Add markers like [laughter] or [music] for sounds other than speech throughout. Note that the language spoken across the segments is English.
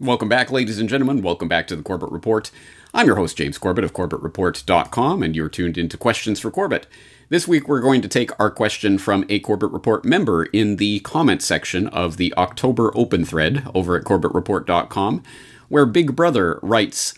Welcome back, ladies and gentlemen. Welcome back to the Corbett Report. I'm your host, James Corbett of CorbettReport.com, and you're tuned into Questions for Corbett. This week, we're going to take our question from a Corbett Report member in the comment section of the October open thread over at CorbettReport.com, where Big Brother writes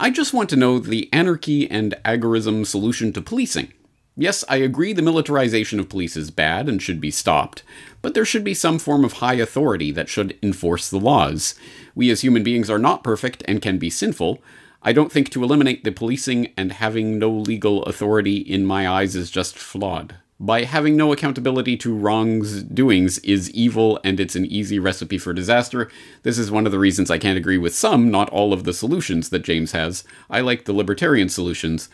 I just want to know the anarchy and agorism solution to policing. Yes, I agree the militarization of police is bad and should be stopped, but there should be some form of high authority that should enforce the laws. We as human beings are not perfect and can be sinful. I don't think to eliminate the policing and having no legal authority in my eyes is just flawed. By having no accountability to wrongs doings is evil and it's an easy recipe for disaster. This is one of the reasons I can't agree with some, not all of the solutions that James has. I like the libertarian solutions,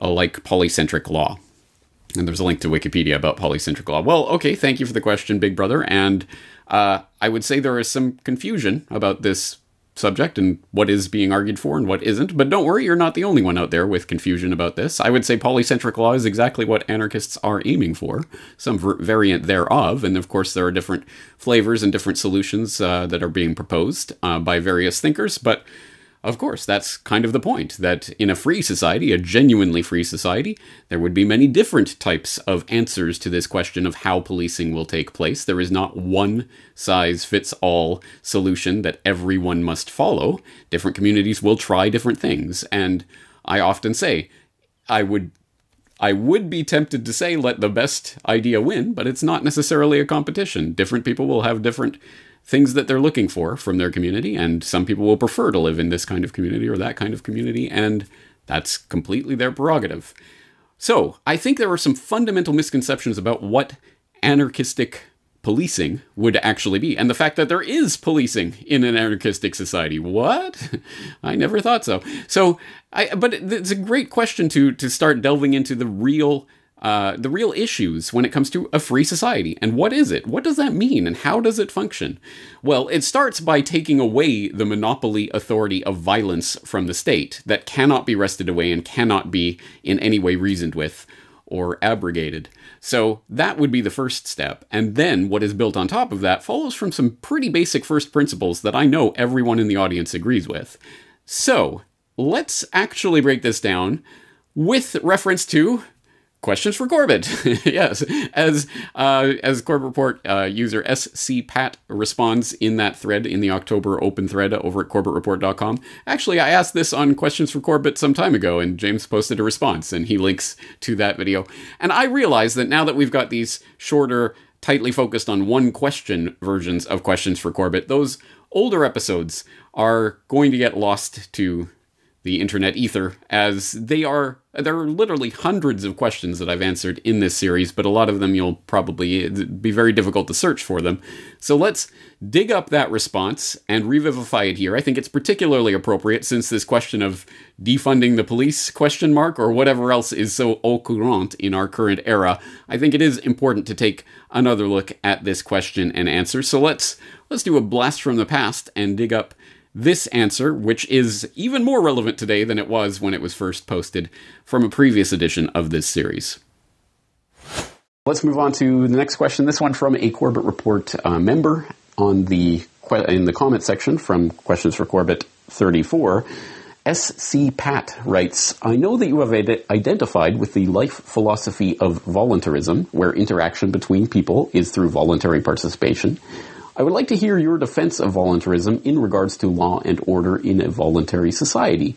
uh, like polycentric law. And there's a link to Wikipedia about polycentric law. Well, okay, thank you for the question, Big Brother. And uh, I would say there is some confusion about this subject and what is being argued for and what isn't. But don't worry, you're not the only one out there with confusion about this. I would say polycentric law is exactly what anarchists are aiming for, some variant thereof. And of course, there are different flavors and different solutions uh, that are being proposed uh, by various thinkers. But of course, that's kind of the point that in a free society, a genuinely free society, there would be many different types of answers to this question of how policing will take place. There is not one size fits all solution that everyone must follow. Different communities will try different things. And I often say, I would I would be tempted to say let the best idea win, but it's not necessarily a competition. Different people will have different things that they're looking for from their community, and some people will prefer to live in this kind of community or that kind of community, and that's completely their prerogative. So, I think there are some fundamental misconceptions about what anarchistic policing would actually be, and the fact that there is policing in an anarchistic society. What? [laughs] I never thought so. So, I, but it's a great question to to start delving into the real uh, the real issues when it comes to a free society. And what is it? What does that mean? And how does it function? Well, it starts by taking away the monopoly authority of violence from the state that cannot be wrested away and cannot be in any way reasoned with or abrogated. So that would be the first step. And then what is built on top of that follows from some pretty basic first principles that I know everyone in the audience agrees with. So let's actually break this down with reference to questions for Corbett. [laughs] yes, as uh, as Corbett Report uh, user SC Pat responds in that thread in the October open thread over at CorbettReport.com. Actually, I asked this on questions for Corbett some time ago, and James posted a response, and he links to that video. And I realize that now that we've got these shorter, tightly focused on one question versions of questions for Corbett, those older episodes are going to get lost to the internet ether as they are there are literally hundreds of questions that I've answered in this series, but a lot of them you'll probably be very difficult to search for them. So let's dig up that response and revivify it here. I think it's particularly appropriate since this question of defunding the police question mark or whatever else is so au courant in our current era. I think it is important to take another look at this question and answer. So let's let's do a blast from the past and dig up this answer, which is even more relevant today than it was when it was first posted from a previous edition of this series. Let's move on to the next question. This one from a Corbett Report uh, member on the in the comment section from Questions for Corbett 34. SC Pat writes, I know that you have ad- identified with the life philosophy of voluntarism, where interaction between people is through voluntary participation. I would like to hear your defense of voluntarism in regards to law and order in a voluntary society.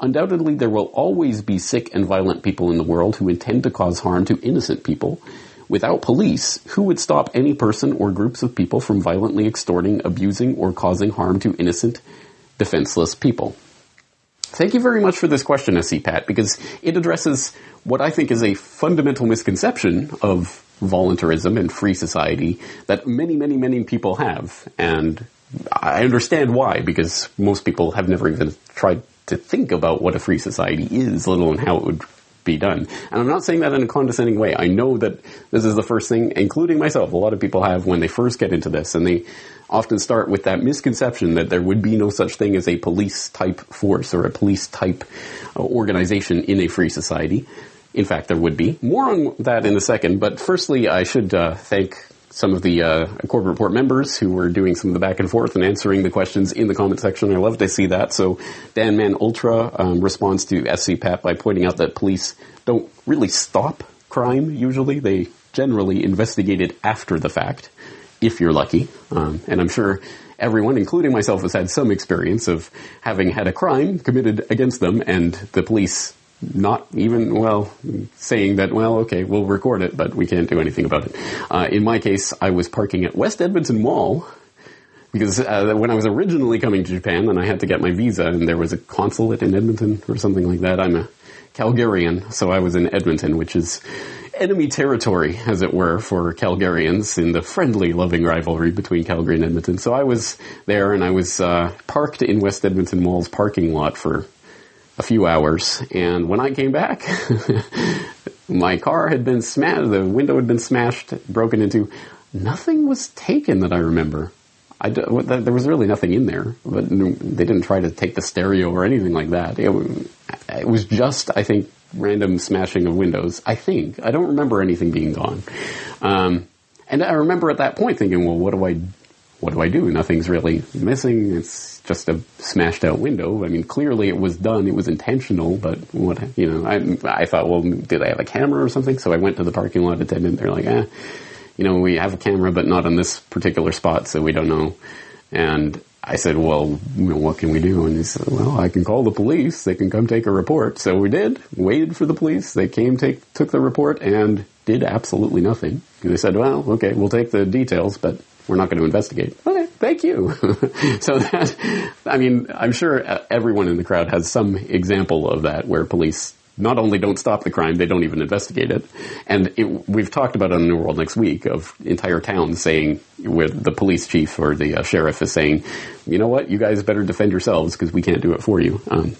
Undoubtedly, there will always be sick and violent people in the world who intend to cause harm to innocent people. Without police, who would stop any person or groups of people from violently extorting, abusing, or causing harm to innocent, defenseless people? Thank you very much for this question, SC Pat, because it addresses what I think is a fundamental misconception of voluntarism and free society that many, many, many people have. And I understand why, because most people have never even tried to think about what a free society is, let alone how it would be done. And I'm not saying that in a condescending way. I know that this is the first thing, including myself, a lot of people have when they first get into this, and they often start with that misconception that there would be no such thing as a police type force or a police type uh, organization in a free society. In fact, there would be. More on that in a second, but firstly, I should uh, thank some of the uh, Corbett Report members who were doing some of the back and forth and answering the questions in the comment section. I love to see that. So Dan Man Ultra um, responds to SCPAT by pointing out that police don't really stop crime usually. They generally investigate it after the fact, if you're lucky. Um, and I'm sure everyone, including myself, has had some experience of having had a crime committed against them and the police not even, well, saying that, well, okay, we'll record it, but we can't do anything about it. Uh, in my case, I was parking at West Edmonton Mall because uh, when I was originally coming to Japan and I had to get my visa and there was a consulate in Edmonton or something like that, I'm a Calgarian, so I was in Edmonton, which is enemy territory, as it were, for Calgarians in the friendly, loving rivalry between Calgary and Edmonton. So I was there and I was uh, parked in West Edmonton Mall's parking lot for a few hours. And when I came back, [laughs] my car had been smashed, the window had been smashed, broken into. Nothing was taken that I remember. I there was really nothing in there, but they didn't try to take the stereo or anything like that. It, it was just, I think, random smashing of windows. I think I don't remember anything being gone. Um, and I remember at that point thinking, well, what do I, what do I do? Nothing's really missing. It's just a smashed out window. I mean, clearly it was done. It was intentional, but what, you know, I, I thought, well, did I have a camera or something? So I went to the parking lot attendant. They're like, eh, you know, we have a camera, but not on this particular spot, so we don't know. And I said, well, you know, what can we do? And he said, well, I can call the police. They can come take a report. So we did, waited for the police. They came, take, took the report and did absolutely nothing. They said, well, okay, we'll take the details, but we're not going to investigate. Okay, thank you. [laughs] so that, I mean, I'm sure everyone in the crowd has some example of that where police not only don't stop the crime, they don't even investigate it. And it, we've talked about on New World next week of entire towns saying, where the police chief or the uh, sheriff is saying, you know what, you guys better defend yourselves because we can't do it for you. Um,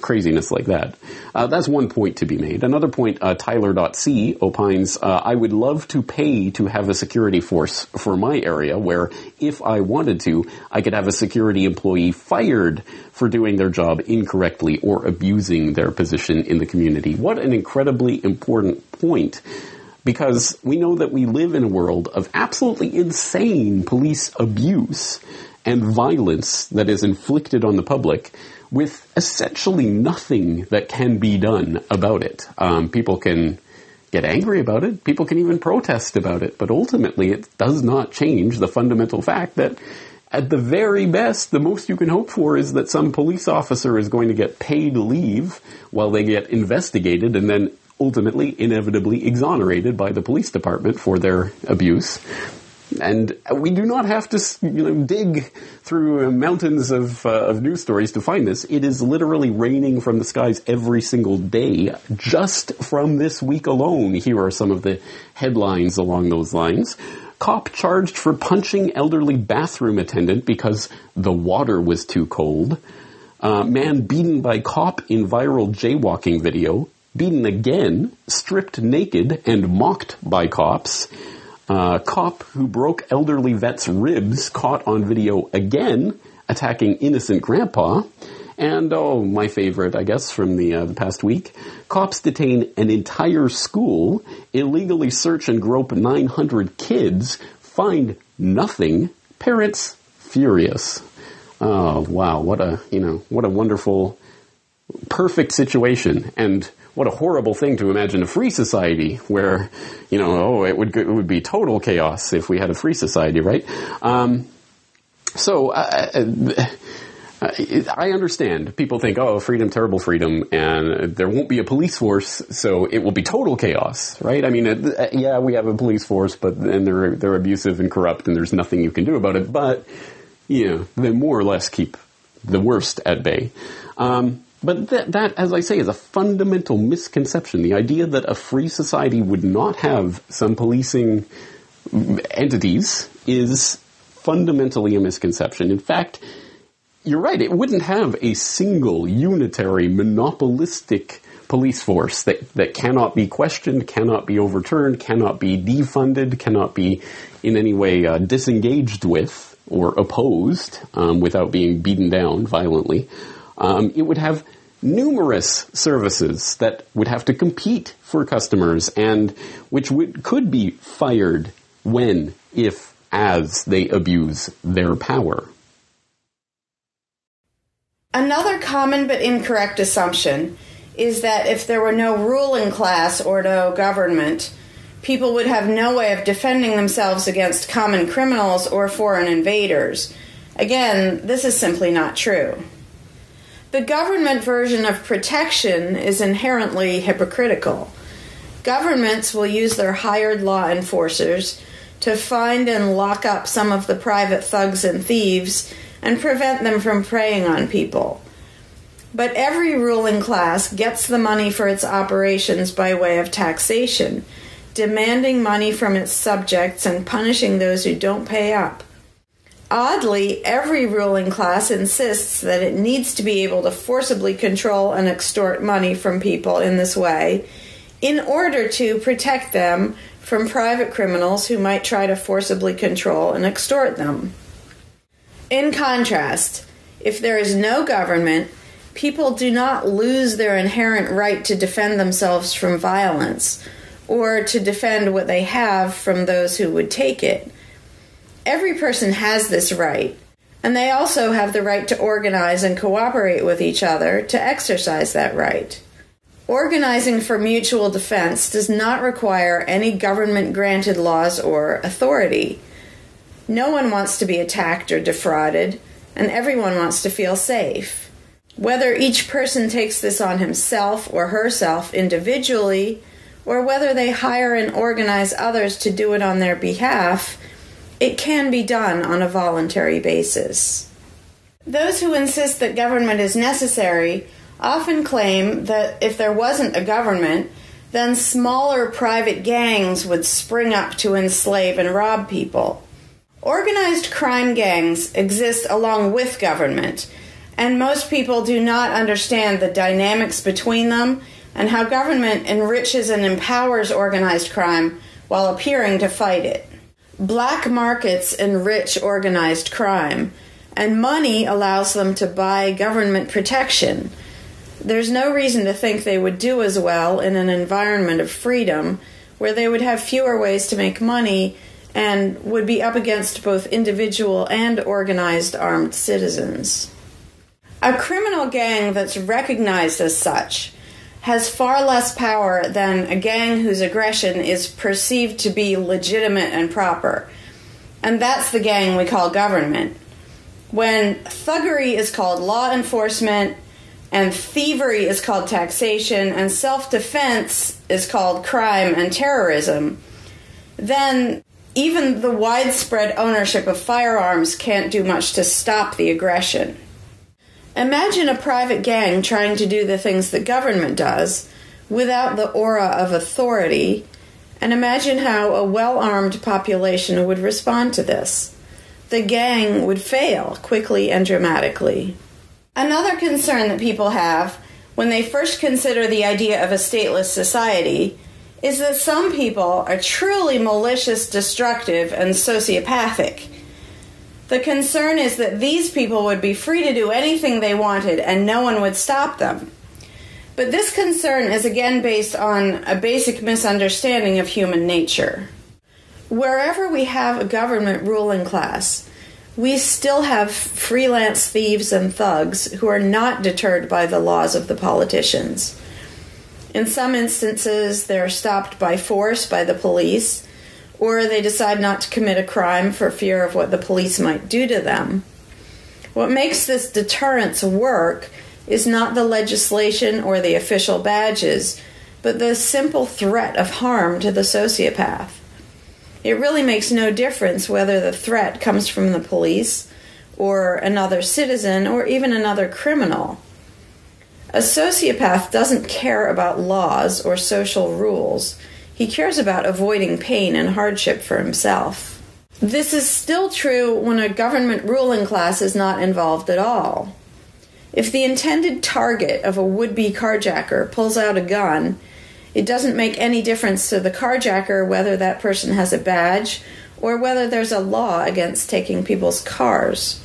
craziness like that. Uh, that's one point to be made. Another point, uh, Tyler.c opines, uh, I would love to pay to have a security force for my area where if I wanted to, I could have a security employee fired for doing their job incorrectly or abusing their position in the community. What an incredibly important point because we know that we live in a world of absolutely insane police abuse and violence that is inflicted on the public with essentially nothing that can be done about it. Um, people can get angry about it. People can even protest about it. But ultimately, it does not change the fundamental fact that at the very best, the most you can hope for is that some police officer is going to get paid leave while they get investigated and then ultimately inevitably exonerated by the police department for their abuse. And we do not have to, you know, dig through mountains of, uh, of news stories to find this. It is literally raining from the skies every single day. Just from this week alone, here are some of the headlines along those lines. Cop charged for punching elderly bathroom attendant because the water was too cold. Uh, man beaten by cop in viral jaywalking video. Beaten again, stripped naked, and mocked by cops. Uh, cop who broke elderly vet's ribs caught on video again attacking innocent grandpa. And oh, my favorite, I guess, from the, uh, the past week. Cops detain an entire school, illegally search and grope 900 kids, find nothing. Parents furious. Oh wow, what a you know what a wonderful, perfect situation. And what a horrible thing to imagine a free society where, you know, oh, it would it would be total chaos if we had a free society, right? Um, so. I understand. People think, oh, freedom, terrible freedom, and there won't be a police force, so it will be total chaos, right? I mean, yeah, we have a police force, but then they're they're abusive and corrupt, and there's nothing you can do about it. But you know, they more or less keep the worst at bay. Um, but that, that, as I say, is a fundamental misconception. The idea that a free society would not have some policing entities is fundamentally a misconception. In fact, you're right, it wouldn't have a single, unitary, monopolistic police force that, that cannot be questioned, cannot be overturned, cannot be defunded, cannot be in any way uh, disengaged with or opposed um, without being beaten down violently. Um, it would have numerous services that would have to compete for customers and which would, could be fired when, if, as they abuse their power. Another common but incorrect assumption is that if there were no ruling class or no government, people would have no way of defending themselves against common criminals or foreign invaders. Again, this is simply not true. The government version of protection is inherently hypocritical. Governments will use their hired law enforcers to find and lock up some of the private thugs and thieves and prevent them from preying on people. But every ruling class gets the money for its operations by way of taxation, demanding money from its subjects and punishing those who don't pay up. Oddly, every ruling class insists that it needs to be able to forcibly control and extort money from people in this way in order to protect them from private criminals who might try to forcibly control and extort them. In contrast, if there is no government, people do not lose their inherent right to defend themselves from violence or to defend what they have from those who would take it. Every person has this right, and they also have the right to organize and cooperate with each other to exercise that right. Organizing for mutual defense does not require any government granted laws or authority. No one wants to be attacked or defrauded, and everyone wants to feel safe. Whether each person takes this on himself or herself individually, or whether they hire and organize others to do it on their behalf, it can be done on a voluntary basis. Those who insist that government is necessary often claim that if there wasn't a government, then smaller private gangs would spring up to enslave and rob people. Organized crime gangs exist along with government and most people do not understand the dynamics between them and how government enriches and empowers organized crime while appearing to fight it. Black markets enrich organized crime, and money allows them to buy government protection. There's no reason to think they would do as well in an environment of freedom where they would have fewer ways to make money and would be up against both individual and organized armed citizens. A criminal gang that's recognized as such has far less power than a gang whose aggression is perceived to be legitimate and proper. And that's the gang we call government. When thuggery is called law enforcement, and thievery is called taxation, and self defense is called crime and terrorism, then even the widespread ownership of firearms can't do much to stop the aggression. Imagine a private gang trying to do the things the government does without the aura of authority, and imagine how a well armed population would respond to this. The gang would fail quickly and dramatically. Another concern that people have when they first consider the idea of a stateless society is that some people are truly malicious, destructive, and sociopathic the concern is that these people would be free to do anything they wanted and no one would stop them. But this concern is again based on a basic misunderstanding of human nature. Wherever we have a government ruling class, we still have freelance thieves and thugs who are not deterred by the laws of the politicians. In some instances, they're stopped by force by the police or they decide not to commit a crime for fear of what the police might do to them. What makes this deterrence work is not the legislation or the official badges, but the simple threat of harm to the sociopath. It really makes no difference whether the threat comes from the police or another citizen or even another criminal. A sociopath doesn't care about laws or social rules. He cares about avoiding pain and hardship for himself. This is still true when a government ruling class is not involved at all. If the intended target of a would be carjacker pulls out a gun, it doesn't make any difference to the carjacker whether that person has a badge or whether there's a law against taking people's cars.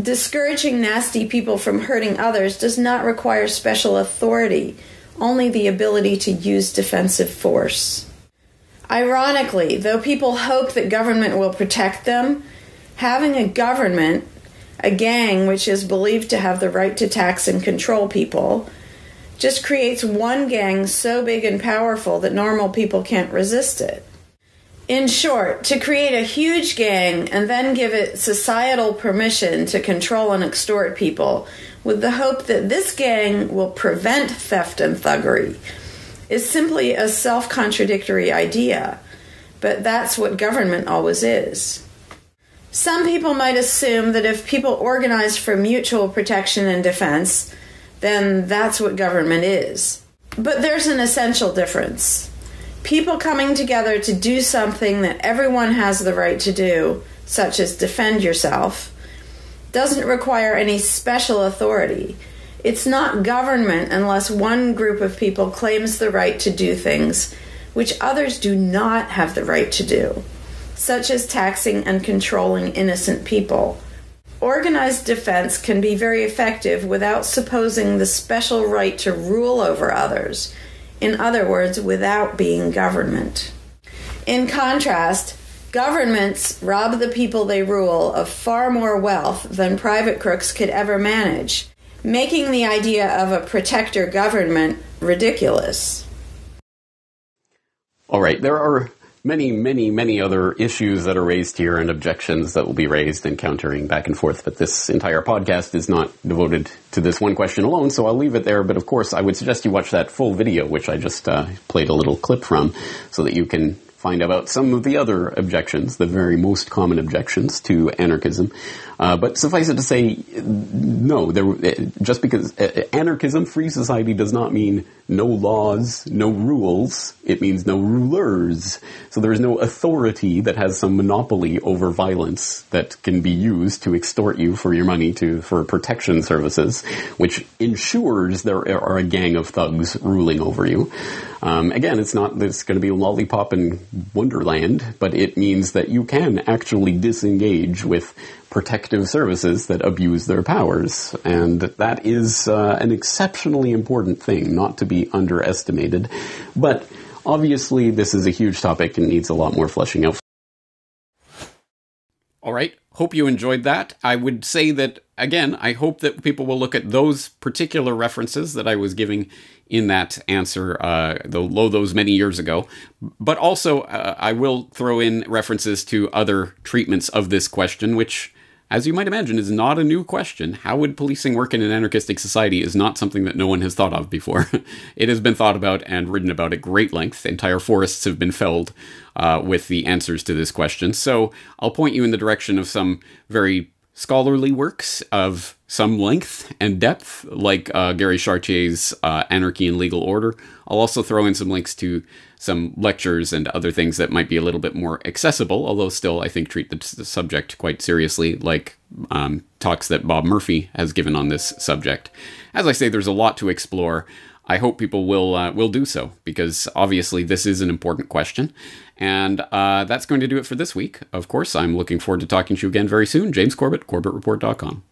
Discouraging nasty people from hurting others does not require special authority only the ability to use defensive force. Ironically, though people hope that government will protect them, having a government, a gang which is believed to have the right to tax and control people, just creates one gang so big and powerful that normal people can't resist it. In short, to create a huge gang and then give it societal permission to control and extort people with the hope that this gang will prevent theft and thuggery is simply a self contradictory idea, but that's what government always is. Some people might assume that if people organize for mutual protection and defense, then that's what government is. But there's an essential difference. People coming together to do something that everyone has the right to do, such as defend yourself, doesn't require any special authority. It's not government unless one group of people claims the right to do things which others do not have the right to do, such as taxing and controlling innocent people Organized defense can be very effective without supposing the special right to rule over others, in other words, without being government. In contrast, governments rob the people they rule of far more wealth than private crooks could ever manage, making the idea of a protector government ridiculous. All right, there are many, many, many other issues that are raised here and objections that will be raised and countering back and forth. But this entire podcast is not devoted to this one question alone, so I'll leave it there. But of course, I would suggest you watch that full video, which I just uh, played a little clip from, so that you can find out some of the other objections, the very most common objections to anarchism. Uh, but suffice it to say, no, there, just because uh, anarchism, free society does not mean no laws, no rules. It means no rulers. So there is no authority that has some monopoly over violence that can be used to extort you for your money to, for protection services, which ensures there are a gang of thugs ruling over you. Um, again, it's not that it's going to be lollipop and Wonderland, but it means that you can actually disengage with protective services that abuse their powers. And that is uh, an exceptionally important thing, not to be underestimated. But obviously, this is a huge topic and needs a lot more fleshing out. All right. Hope you enjoyed that. I would say that, again, I hope that people will look at those particular references that I was giving in that answer, uh, those many years ago. But also, uh, I will throw in references to other treatments of this question, which as you might imagine, is not a new question. How would policing work in an anarchistic society is not something that no one has thought of before. [laughs] it has been thought about and written about at great length. Entire forests have been felled uh, with the answers to this question. So I'll point you in the direction of some very scholarly works of some length and depth, like uh, Gary Chartier's uh, Anarchy and Legal Order. I'll also throw in some links to some lectures and other things that might be a little bit more accessible, although still, I think, treat the, the subject quite seriously, like um, talks that Bob Murphy has given on this subject. As I say, there's a lot to explore. I hope people will uh, will do so because obviously this is an important question, and uh, that's going to do it for this week. Of course, I'm looking forward to talking to you again very soon. James Corbett, CorbettReport.com.